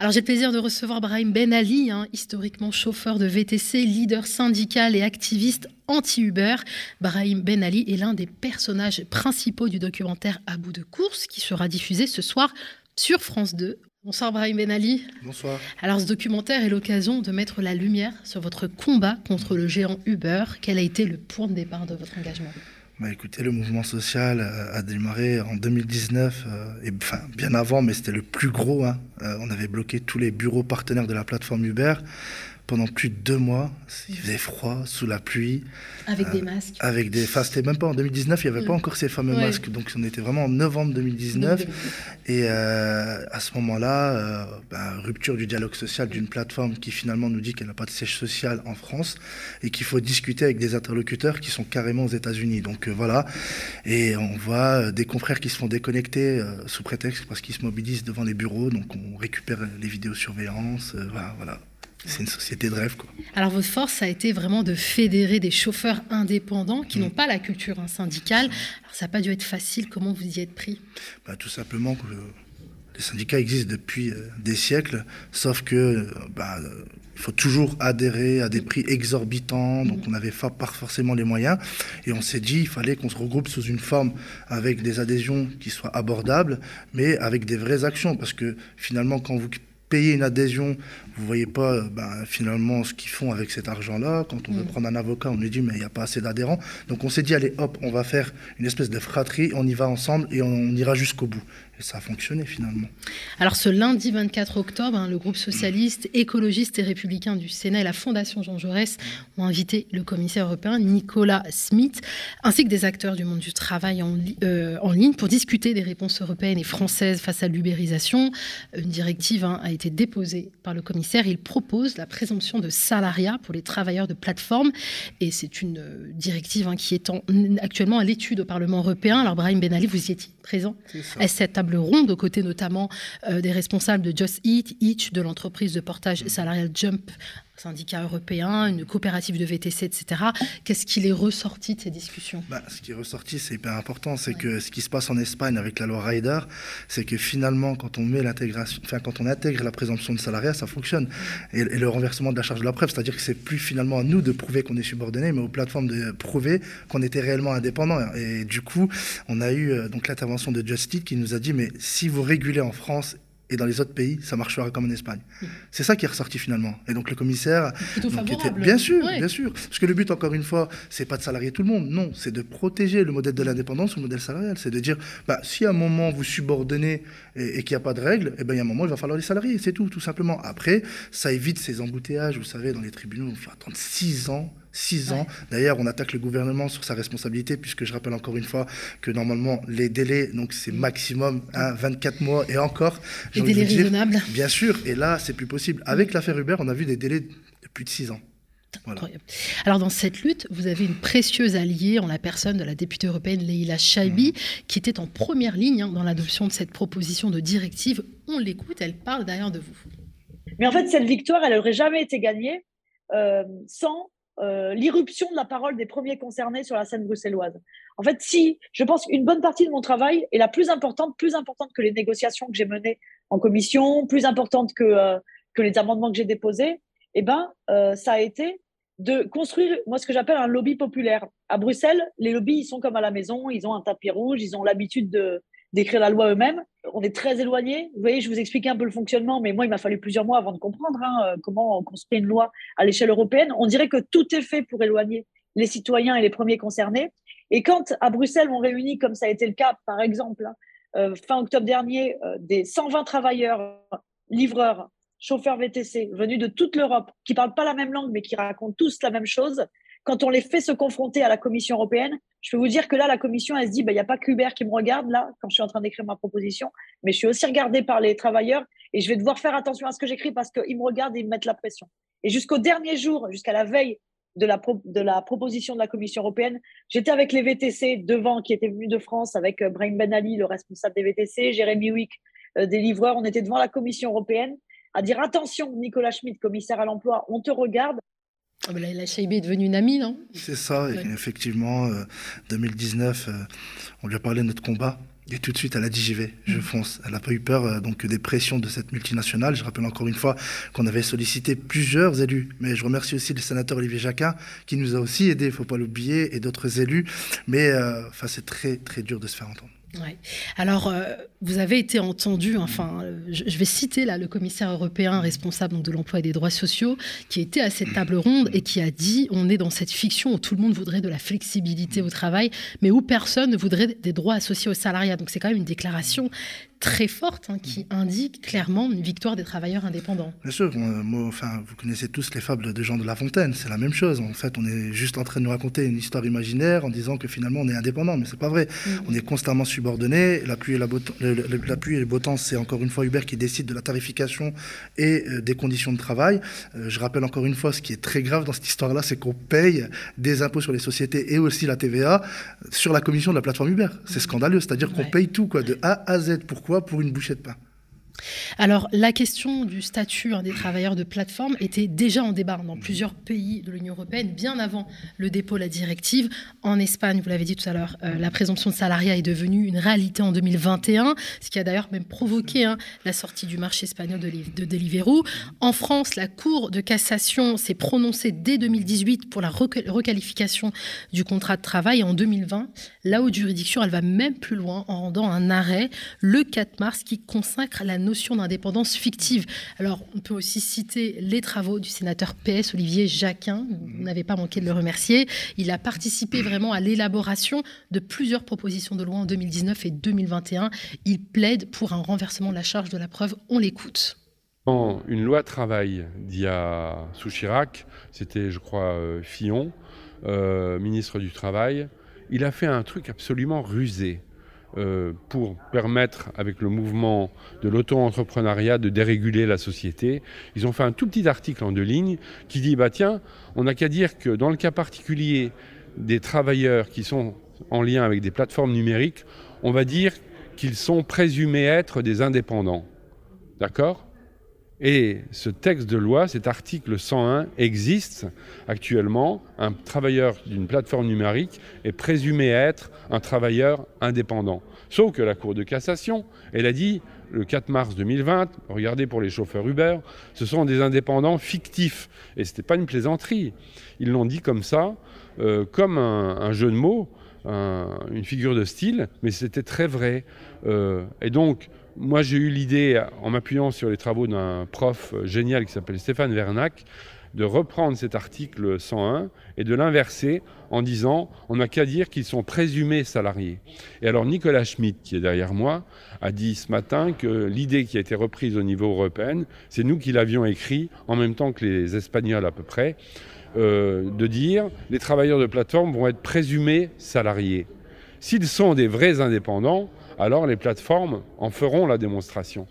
Alors j'ai le plaisir de recevoir Brahim Ben Ali, hein, historiquement chauffeur de VTC, leader syndical et activiste anti-Uber. Brahim Ben Ali est l'un des personnages principaux du documentaire À bout de course qui sera diffusé ce soir sur France 2. Bonsoir Brahim Ben Ali. Bonsoir. Alors ce documentaire est l'occasion de mettre la lumière sur votre combat contre le géant Uber. Quel a été le point de départ de votre engagement? Bah, écoutez, le mouvement social euh, a démarré en 2019, euh, et, enfin bien avant, mais c'était le plus gros. Hein. Euh, on avait bloqué tous les bureaux partenaires de la plateforme Uber pendant plus de deux mois. Il faisait froid, sous la pluie. Avec des masques. Avec des. Enfin, c'était même pas en 2019, il n'y avait pas encore ces fameux masques. Donc, on était vraiment en novembre 2019. Et à ce moment-là, bah, rupture du dialogue social d'une plateforme qui finalement nous dit qu'elle n'a pas de siège social en France et qu'il faut discuter avec des interlocuteurs qui sont carrément aux États-Unis. Donc, voilà. Et on voit euh, des confrères qui se font déconnecter euh, sous prétexte parce qu'ils se mobilisent devant les bureaux. Donc on récupère les vidéosurveillances. Euh, voilà. voilà. C'est une société de rêve. Quoi. Alors votre force a été vraiment de fédérer des chauffeurs indépendants qui mm. n'ont pas la culture syndicale. Alors ça n'a pas dû être facile. Comment vous y êtes pris? Bah, Tout simplement que les syndicats existent depuis des siècles, sauf que bah, il faut toujours adhérer à des prix exorbitants, donc on n'avait pas forcément les moyens. Et on s'est dit, il fallait qu'on se regroupe sous une forme avec des adhésions qui soient abordables, mais avec des vraies actions. Parce que finalement, quand vous payez une adhésion, vous voyez pas ben, finalement ce qu'ils font avec cet argent-là. Quand on veut mm. prendre un avocat, on lui dit mais il n'y a pas assez d'adhérents. Donc on s'est dit allez hop, on va faire une espèce de fratrie, on y va ensemble et on ira jusqu'au bout. Et ça a fonctionné finalement. Alors ce lundi 24 octobre, hein, le groupe socialiste, écologiste et républicain du Sénat et la Fondation Jean Jaurès ont invité le commissaire européen Nicolas Smith, ainsi que des acteurs du monde du travail en, euh, en ligne pour discuter des réponses européennes et françaises face à l'ubérisation. Une directive hein, a été déposée par le commissaire. Il propose la présomption de salariat pour les travailleurs de plateforme. Et c'est une euh, directive hein, qui est actuellement à l'étude au Parlement européen. Alors Brahim Ben Ali, vous y étiez présent à cette table ronde, aux côtés notamment euh, des responsables de Just Eat, Each, de l'entreprise de portage salarial Jump, syndicat européen, une coopérative de VTC, etc. Qu'est-ce qu'il est ressorti de ces discussions? Bah, Ce qui est ressorti, c'est hyper important, c'est que ce qui se passe en Espagne avec la loi Ryder, c'est que finalement, quand on met l'intégration, enfin, quand on intègre la présomption de salariat, ça fonctionne. Et, le renversement de la charge de la preuve, c'est-à-dire que c'est plus finalement à nous de prouver qu'on est subordonné, mais aux plateformes de prouver qu'on était réellement indépendant. Et du coup, on a eu euh, donc l'intervention de Justice qui nous a dit, mais si vous régulez en France et dans les autres pays, ça marchera comme en Espagne. C'est ça qui est ressorti finalement. Et donc le commissaire, bien sûr, bien sûr, parce que le but encore une fois, c'est pas de salarier tout le monde, non, c'est de protéger le modèle de l'indépendance, le modèle salarial, c'est de dire, bah, si à un moment vous subordonnez et, qu'il n'y a pas de règles, eh ben il y a un moment il va falloir les salariés, c'est tout, tout simplement. Après, ça évite ces embouteillages, vous savez, dans les tribunaux, il faut attendre six ans six ans. D'ailleurs, on attaque le gouvernement sur sa responsabilité, puisque je rappelle encore une fois que normalement, les délais, donc c'est maximum 24 mois et encore. Les délais raisonnables. Bien sûr, et là, c'est plus possible. Avec l'affaire Uber, on a vu des délais de plus de six ans. Alors dans cette lutte, vous avez une précieuse alliée en la personne de la députée européenne Leila Chaibi, mmh. qui était en première ligne hein, dans l'adoption de cette proposition de directive. On l'écoute, elle parle d'ailleurs de vous. Mais en fait, cette victoire, elle n'aurait jamais été gagnée euh, sans euh, l'irruption de la parole des premiers concernés sur la scène bruxelloise. En fait, si je pense qu'une bonne partie de mon travail est la plus importante, plus importante que les négociations que j'ai menées en commission, plus importante que, euh, que les amendements que j'ai déposés, eh ben, euh, ça a été de construire, moi, ce que j'appelle un lobby populaire. À Bruxelles, les lobbies, ils sont comme à la maison, ils ont un tapis rouge, ils ont l'habitude de, d'écrire la loi eux-mêmes. On est très éloigné. Vous voyez, je vous expliquais un peu le fonctionnement, mais moi, il m'a fallu plusieurs mois avant de comprendre hein, euh, comment on construit une loi à l'échelle européenne. On dirait que tout est fait pour éloigner les citoyens et les premiers concernés. Et quand à Bruxelles, on réunit, comme ça a été le cas, par exemple, hein, euh, fin octobre dernier, euh, des 120 travailleurs, livreurs, chauffeurs VTC venus de toute l'Europe, qui parlent pas la même langue, mais qui racontent tous la même chose, quand on les fait se confronter à la Commission européenne, je peux vous dire que là, la Commission, elle se dit, bah, il n'y a pas que Uber qui me regarde, là, quand je suis en train d'écrire ma proposition, mais je suis aussi regardée par les travailleurs et je vais devoir faire attention à ce que j'écris parce qu'ils me regardent et ils me mettent la pression. Et jusqu'au dernier jour, jusqu'à la veille de la, de la proposition de la Commission européenne, j'étais avec les VTC devant, qui étaient venus de France, avec euh, Brahim Ben Ali, le responsable des VTC, Jérémy Wick, euh, des livreurs. On était devant la Commission européenne à dire attention, Nicolas Schmitt, commissaire à l'emploi, on te regarde, ah la Chaibé est devenue une amie, non? C'est ça, effectivement, 2019, euh, on lui a parlé de notre combat. Et tout de suite, elle a dit j'y vais, je mm. fonce. Elle n'a pas eu peur euh, donc des pressions de cette multinationale. Je rappelle encore une fois qu'on avait sollicité plusieurs élus, mais je remercie aussi le sénateur Olivier Jacquin qui nous a aussi aidés, il ne faut pas l'oublier, et d'autres élus. Mais euh, enfin, c'est très très dur de se faire entendre. Ouais. Alors, euh, vous avez été entendu, enfin, je, vais citer là le commissaire européen responsable de l'emploi et des droits sociaux, qui était à cette table ronde et qui a dit on est dans cette fiction où tout le monde voudrait de la flexibilité au travail, mais où personne ne voudrait des droits associés au salariat. Donc, c'est quand même une déclaration très forte hein, qui indique clairement une victoire des travailleurs indépendants. Bien sûr, enfin, vous connaissez tous les fables de Jean de La Fontaine, c'est la même chose. En fait, on est juste en train de nous raconter une histoire imaginaire en disant que finalement on est indépendant, mais c'est pas vrai. Mm. On est constamment subordonné. La pluie et, la le, pluie et le beau temps, c'est encore une fois Uber qui décide de la tarification et euh, des conditions de travail. Euh, je rappelle encore une fois, ce qui est très grave dans cette histoire-là, c'est qu'on paye des impôts sur les sociétés et aussi la TVA sur la commission de la plateforme Uber. C'est scandaleux, c'est-à-dire qu'on paye tout, quoi, de A à Z. Pourquoi? Pour une bouchée de pain alors, la question du statut hein, des travailleurs de plateforme était déjà en débat dans plusieurs pays de l'Union européenne, bien avant le dépôt de la directive. En Espagne, vous l'avez dit tout à l'heure, euh, la présomption de salariat est devenue une réalité en 2021, ce qui a d'ailleurs même provoqué hein, la sortie du marché espagnol de, de Deliveroo. En France, la Cour de cassation s'est prononcée dès 2018 pour la requalification du contrat de travail. En 2020, la haute juridiction, elle va même plus loin en rendant un arrêt le 4 mars qui consacre la notion d'indépendance fictive. Alors, on peut aussi citer les travaux du sénateur PS Olivier Jacquin. Vous n'avez pas manqué de le remercier. Il a participé vraiment à l'élaboration de plusieurs propositions de loi en 2019 et 2021. Il plaide pour un renversement de la charge de la preuve. On l'écoute. Une loi travail d'il y a sous Chirac, c'était je crois euh, Fillon, euh, ministre du Travail, il a fait un truc absolument rusé. Euh, pour permettre, avec le mouvement de l'auto-entrepreneuriat, de déréguler la société. Ils ont fait un tout petit article en deux lignes qui dit, bah tiens, on n'a qu'à dire que dans le cas particulier des travailleurs qui sont en lien avec des plateformes numériques, on va dire qu'ils sont présumés être des indépendants. D'accord? Et ce texte de loi, cet article 101, existe actuellement. Un travailleur d'une plateforme numérique est présumé être un travailleur indépendant. Sauf que la Cour de cassation, elle a dit le 4 mars 2020, regardez pour les chauffeurs Uber, ce sont des indépendants fictifs. Et ce n'était pas une plaisanterie. Ils l'ont dit comme ça, euh, comme un, jeu de mots, une figure de style, mais c'était très vrai. Euh, et donc, moi, j'ai eu l'idée, en m'appuyant sur les travaux d'un prof génial qui s'appelle Stéphane Vernac, de reprendre cet article 101 et de l'inverser en disant on n'a qu'à dire qu'ils sont présumés salariés. Et alors Nicolas Schmitt, qui est derrière moi, a dit ce matin que l'idée qui a été reprise au niveau européen, c'est nous qui l'avions écrit en même temps que les Espagnols à peu près, euh, de dire les travailleurs de plateforme vont être présumés salariés. S'ils sont des vrais indépendants, alors les plateformes en feront la démonstration.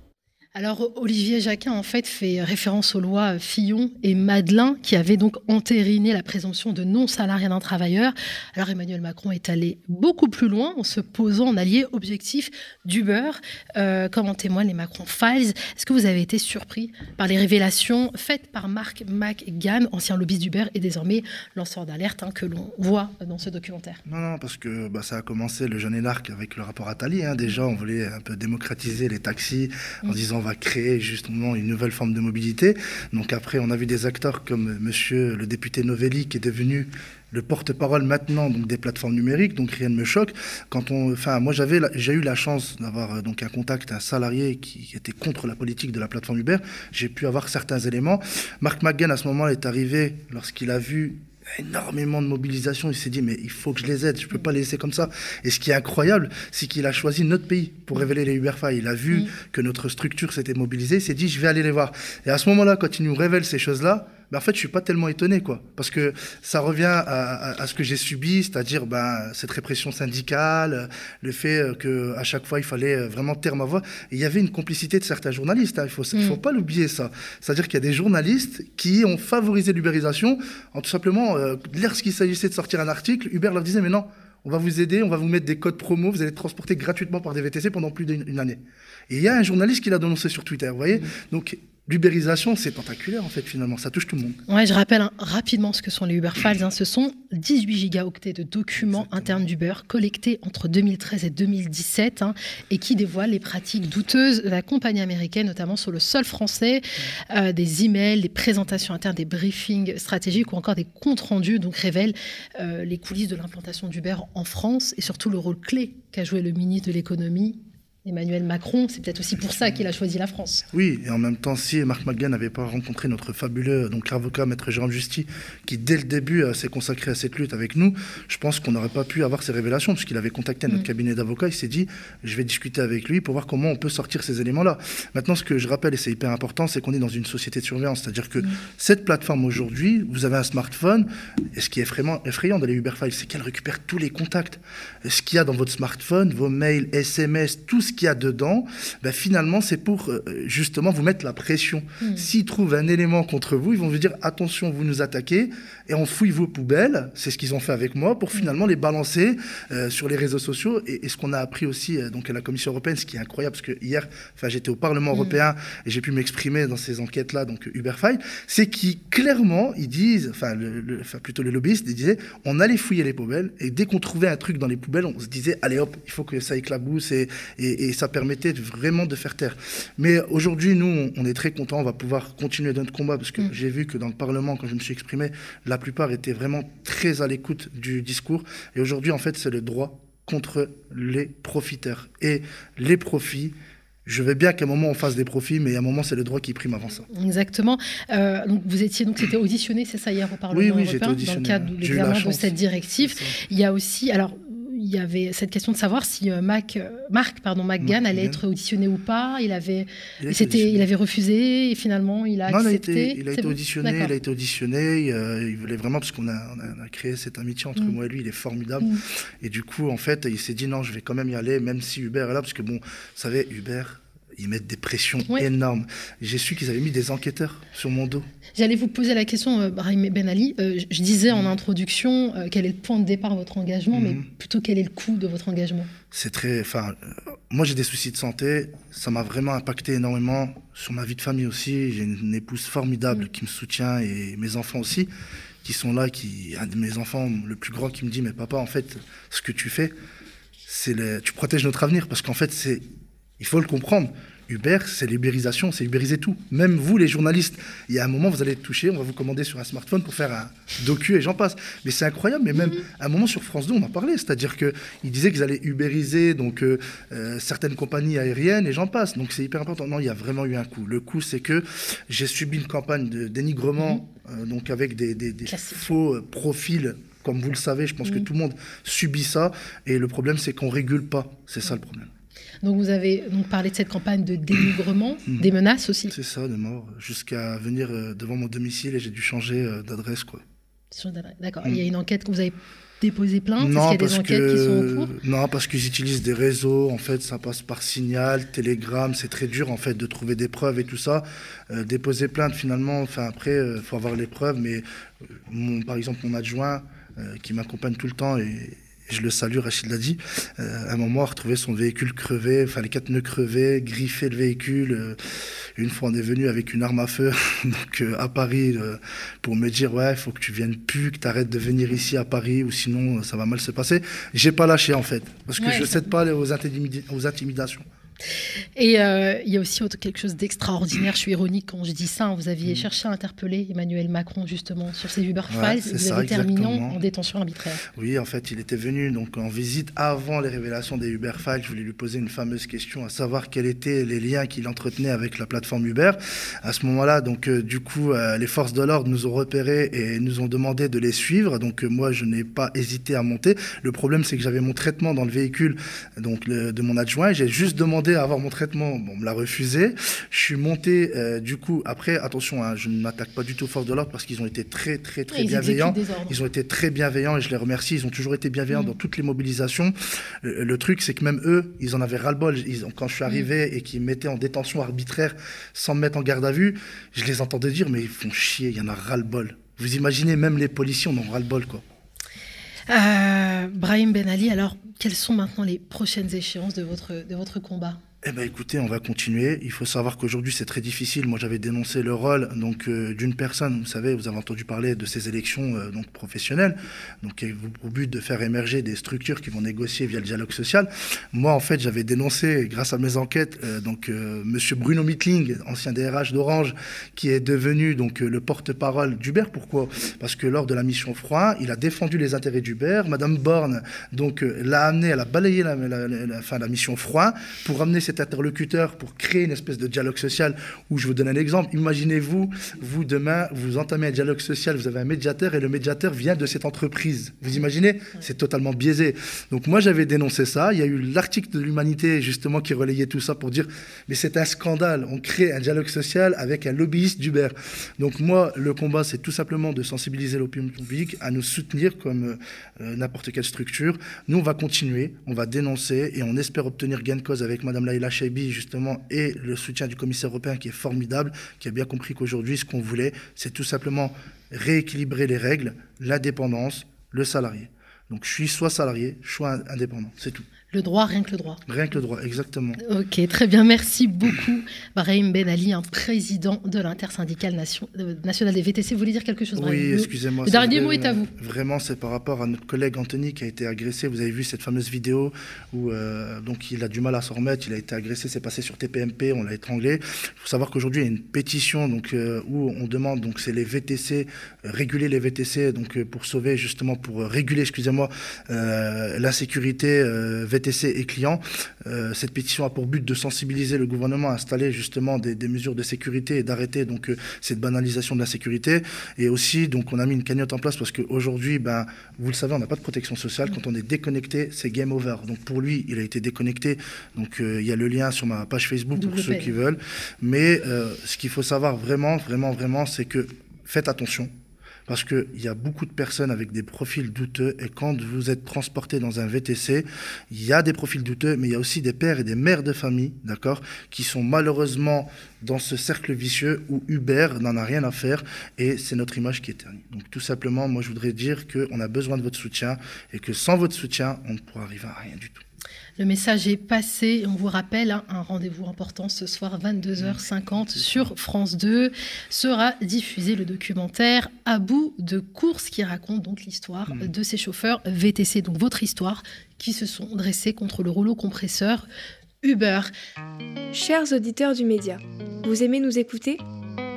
Alors Olivier Jacquin en fait fait référence aux lois Fillon et Madelin qui avaient donc entériné la présomption de non-salariat d'un travailleur. Alors Emmanuel Macron est allé beaucoup plus loin en se posant en allié objectif d'Uber, euh, comme en témoignent les Macron Files. Est-ce que vous avez été surpris par les révélations faites par Marc McGann, ancien lobbyiste d'Uber et désormais lanceur d'alerte hein, que l'on voit dans ce documentaire? Non, non, parce que bah, ça a commencé le jeune énarque avec le rapport Attali. Hein. Déjà, on voulait un peu démocratiser les taxis en disant va créer justement une nouvelle forme de mobilité. Donc après, on a vu des acteurs comme monsieur le député Novelli qui est devenu le porte-parole maintenant donc des plateformes numériques, donc rien ne me choque. Quand on, enfin, moi j'avais, j'ai eu la chance d'avoir euh, donc un contact, un salarié qui était contre la politique de la plateforme Uber. J'ai pu avoir certains éléments. Marc McGann à ce moment est arrivé lorsqu'il a vu énormément de mobilisation. Il s'est dit, mais il faut que je les aide, je ne peux pas les laisser comme ça. Et ce qui est incroyable, c'est qu'il a choisi notre pays pour révéler les Uberfa. Il a vu que notre structure s'était mobilisée, il s'est dit, je vais aller les voir. Et à ce moment-là, quand il nous révèle ces choses-là, ben en fait, je suis pas tellement étonné, quoi, parce que ça revient à, ce que j'ai subi, c'est-à-dire ben, cette répression syndicale, le fait que à chaque fois il fallait vraiment taire ma voix. il y avait une complicité de certains journalistes. Hein, il faut, faut mm. pas l'oublier ça. C'est-à-dire qu'il y a des journalistes qui ont favorisé l'ubérisation en tout simplement, euh, lorsqu'il s'agissait de sortir un article, Uber leur disait mais non. On va vous aider, on va vous mettre des codes promo, vous allez être transporté gratuitement par des VTC pendant plus d'une année. Et il y a un journaliste qui l'a dénoncé sur Twitter, vous voyez mm. Donc l'ubérisation, c'est tentaculaire en fait finalement, ça touche tout le monde. Ouais, je rappelle hein, rapidement ce que sont les Uber Files. Hein. Ce sont 18 gigaoctets de documents internes d'Uber collectés entre 2013 et 2017 hein, et qui dévoilent les pratiques douteuses de la compagnie américaine, notamment sur le sol français, euh, des emails, des présentations internes, des briefings stratégiques ou encore des comptes rendus, donc révèlent euh, les coulisses de l'implantation d'Uber en France et surtout le rôle clé qu'a joué le ministre de l'économie Emmanuel Macron, c'est peut-être aussi pour ça qu'il a choisi la France. Oui, et en même temps, si Marc McGann n'avait pas rencontré notre fabuleux donc, avocat, maître Jérôme Justy, qui dès le début euh, s'est consacré à cette lutte avec nous, je pense qu'on n'aurait pas pu avoir ces révélations, puisqu'il avait contacté notre mm. cabinet d'avocats, il s'est dit, je vais discuter avec lui pour voir comment on peut sortir ces éléments-là. Maintenant, ce que je rappelle, et c'est hyper important, c'est qu'on est dans une société de surveillance, c'est-à-dire que mm. cette plateforme aujourd'hui, vous avez un smartphone, et ce qui est effrayant, effrayant dans les Uber Files, c'est qu'elle récupère tous les contacts. Ce qu'il y a dans votre smartphone, vos mails, SMS, tout ce qu'il y a dedans, ben finalement, c'est pour euh, justement vous mettre la pression. Hmm. S'ils trouvent un élément contre vous, ils vont vous dire attention, vous nous attaquez, et on fouille vos poubelles. C'est ce qu'ils ont fait avec moi pour hmm. finalement les balancer euh, sur les réseaux sociaux. Et, ce qu'on a appris aussi euh, donc à la Commission européenne, ce qui est incroyable, parce que hier, enfin, j'étais au Parlement hmm. européen et j'ai pu m'exprimer dans ces enquêtes-là, donc Uberfile, c'est qu'ils clairement, ils disent, enfin, le, plutôt les lobbyistes, ils disaient, on allait fouiller les poubelles, et dès qu'on trouvait un truc dans les poubelles, on se disait, allez hop, il faut que ça éclabousse, et, et, et ça permet permettait vraiment de faire taire. Mais aujourd'hui, nous, on est très contents, on va pouvoir continuer notre combat, parce que mm. j'ai vu que dans le Parlement, quand je me suis exprimé, la plupart étaient vraiment très à l'écoute du discours. Et aujourd'hui, en fait, c'est le droit contre les profiteurs. Et les profits, je veux bien qu'à un moment on fasse des profits, mais à un moment c'est le droit qui prime avant ça. Exactement. Euh, donc vous étiez donc c'était auditionné, c'est ça hier au Parlement oui, oui, européen dans le cadre de l'examen de cette directive. Il y a aussi alors il y avait cette question de savoir si euh, Mac, euh, Marc pardon, McGann allait être auditionné ou pas. Il avait, il, c'était, il avait refusé et finalement il a accepté. Il a été, auditionné. Il a été auditionné. Euh, il voulait vraiment parce qu'on a, on a, créé cette amitié entre mm. moi et lui. Il est formidable. Mm. Et du coup, en fait, il s'est dit non, je vais quand même y aller, même si Hubert est là, parce que bon, vous savez, Hubert ils mettent des pressions énormes. J'ai su qu'ils avaient mis des enquêteurs sur mon dos. J'allais vous poser la question, euh, Brahim Ben Ali. Euh, je disais en mm. introduction euh, quel est le point de départ de votre engagement, mais mm. plutôt quel est le coût de votre engagement? C'est très. Enfin, moi j'ai des soucis de santé. Ça m'a vraiment impacté énormément sur ma vie de famille aussi. J'ai une, épouse formidable mm. qui me soutient et mes enfants aussi qui sont là. Qui un de mes enfants, le plus grand, qui me dit mais papa, en fait, ce que tu fais, c'est tu protèges notre avenir parce qu'en fait c'est il faut le comprendre. Uber, c'est l'ubérisation, c'est ubériser tout. Même vous, les journalistes, il y a un moment, vous allez être touché, on va vous commander sur un smartphone pour faire un docu et j'en passe. Mais c'est incroyable, mais même à un moment sur France 2, on en parlait, c'est-à-dire qu'ils disaient qu'ils allaient ubériser donc, euh, euh, certaines compagnies aériennes et j'en passe. Donc c'est hyper important. Non, il y a vraiment eu un coup. Le coup, c'est que j'ai subi une campagne de dénigrement, mhm. euh, donc avec des, faux profils comme vous le savez, je pense que tout le monde subit ça. Et le problème, c'est qu'on régule pas. C'est ça le problème. Donc vous avez donc parlé de cette campagne de dénigrement, hmm. des menaces aussi. C'est ça, des morts, jusqu'à venir euh, devant mon domicile et j'ai dû changer euh, d'adresse quoi. D'accord. Il y a une enquête que vous avez déposé plainte? Non, des qui sont en cours? Non, parce qu'ils utilisent des réseaux. En fait, ça passe par signal, télégramme. C'est très dur en fait de trouver des preuves et tout ça. Euh, déposer plainte, finalement, enfin après, il faut avoir les preuves. Mais mon, par exemple, mon adjoint qui m'accompagne tout le temps et je le salue, Rachid l'a dit, euh, à un moment, a retrouvé son véhicule crevé, enfin les quatre nœuds crevés, griffé le véhicule. Euh, une fois, on est venu avec une arme à feu donc, euh, à Paris pour me dire Ouais, il faut que tu viennes plus, que tu arrêtes de venir ici à Paris ou sinon ça va mal se passer. J'ai pas lâché en fait, parce que je ne cède pas aux, aux intimidations. Et euh, il y a aussi quelque chose d'extraordinaire. Je suis ironique quand je dis ça. Hein. Vous aviez mm. cherché à interpeller Emmanuel Macron justement sur ces Uber Files. vous avez en détention arbitraire. Oui, en fait, il était venu donc en visite avant les révélations des Uber Files. Je voulais lui poser une fameuse question, à savoir quels étaient les liens qu'il entretenait avec la plateforme Uber. À ce moment-là, donc euh, du coup, euh, les forces de l'ordre nous ont repérés et nous ont demandé de les suivre. Donc moi, je n'ai pas hésité à monter. Le problème, c'est que j'avais mon traitement dans le véhicule donc de mon adjoint. J'ai juste demandé à avoir mon traitement, bon, on me l'a refusé. Je suis monté, euh, du coup, après, attention, hein, je ne m'attaque pas du tout aux forces de l'ordre parce qu'ils ont été très, très, très bienveillants. Ils ont été très bienveillants et je les remercie. Ils ont toujours été bienveillants mm. dans toutes les mobilisations. Le, truc, c'est que même eux, ils en avaient ras-le-bol. Quand je suis mm. arrivé et qu'ils me mettaient en détention arbitraire sans me mettre en garde à vue, je les entendais dire, mais ils font chier, il y en a ras-le-bol. Vous imaginez, même les policiers en ont ras-le-bol, quoi. Euh, Brahim Ben Ali, alors quelles sont maintenant les prochaines échéances de votre, de votre combat? Eh ben écoutez, on va continuer. Il faut savoir qu'aujourd'hui c'est très difficile. Moi j'avais dénoncé le rôle donc euh, d'une personne. Vous savez, vous avez entendu parler de ces élections euh, donc professionnelles, donc au but de faire émerger des structures qui vont négocier via le dialogue social. Moi en fait j'avais dénoncé grâce à mes enquêtes euh, donc Monsieur Bruno Mittling, ancien DRH d'Orange, qui est devenu donc le porte-parole d'Uber. Pourquoi? Parce que lors de la mission Froid, il a défendu les intérêts d'Uber. Madame Borne donc l'a amené, elle balayé la, la, la, la mission Froid pour amener cet interlocuteur pour créer une espèce de dialogue social où je vous donne un exemple. Imaginez-vous, vous demain, vous entamez un dialogue social, vous avez un médiateur et le médiateur vient de cette entreprise. Vous imaginez? C'est totalement biaisé. Donc moi j'avais dénoncé ça. Il y a eu l'article de l'humanité justement qui relayait tout ça pour dire mais c'est un scandale. On crée un dialogue social avec un lobbyiste d'Uber. Donc moi le combat c'est tout simplement de sensibiliser l'opinion publique à nous soutenir comme euh, n'importe quelle structure. Nous on va continuer, on va dénoncer et on espère obtenir gain de cause avec Madame Laïla Chaibi, justement, et le soutien du commissaire européen qui est formidable, qui a bien compris qu'aujourd'hui, ce qu'on voulait, c'est tout simplement rééquilibrer les règles, la dépendance, le salarié. Donc je suis soit salarié, soit indépendant, c'est tout. Le droit, rien que le droit. Rien que le droit, exactement. Ok, très bien. Merci beaucoup, Brahim Ben Ali, un président de l'intersyndicale nation, euh, nationale des VTC. Vous voulez dire quelque chose, Oui, excusez-moi. Le dernier mot est à vous. Vraiment, c'est par rapport à notre collègue Anthony qui a été agressé. Vous avez vu cette fameuse vidéo où euh, donc il a du mal à s'en remettre. Il a été agressé, c'est passé sur TPMP, on l'a étranglé. Il faut savoir qu'aujourd'hui, il y a une pétition donc, euh, où on demande, donc c'est les VTC, réguler les VTC donc, pour sauver, justement, pour réguler, excusez-moi, l'insécurité VTC et clients. Euh, cette pétition a pour but de sensibiliser le gouvernement à installer justement des, mesures de sécurité et d'arrêter donc euh, cette banalisation de la sécurité. Et aussi, donc, on a mis une cagnotte en place parce qu'aujourd'hui, ben, vous le savez, on n'a pas de protection sociale. Quand on est déconnecté, c'est game over. Donc pour lui, il a été déconnecté. Donc euh, il y a le lien sur ma page Facebook pour ceux qui veulent. Mais ce qu'il faut savoir vraiment, vraiment, vraiment, c'est que faites attention parce qu'il y a beaucoup de personnes avec des profils douteux et quand vous êtes transporté dans un VTC, il y a des profils douteux, mais il y a aussi des pères et des mères de famille, d'accord, qui sont malheureusement dans ce cercle vicieux où Uber n'en a rien à faire et c'est notre image qui est ternie. Donc tout simplement, moi je voudrais dire qu'on a besoin de votre soutien et que sans votre soutien, on ne pourra arriver à rien du tout. Le message est passé. On vous rappelle hein, un rendez-vous important ce soir, 22h50 sur France 2. Sera diffusé le documentaire À bout de course qui raconte donc l'histoire mm. de ces chauffeurs VTC, donc votre histoire, qui se sont dressés contre le rouleau compresseur Uber. Chers auditeurs du média, vous aimez nous écouter?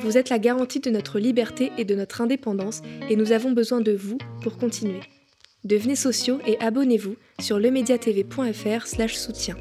Vous êtes la garantie de notre liberté et de notre indépendance et nous avons besoin de vous pour continuer. Devenez sociaux et abonnez-vous sur lemediatv.fr/soutien.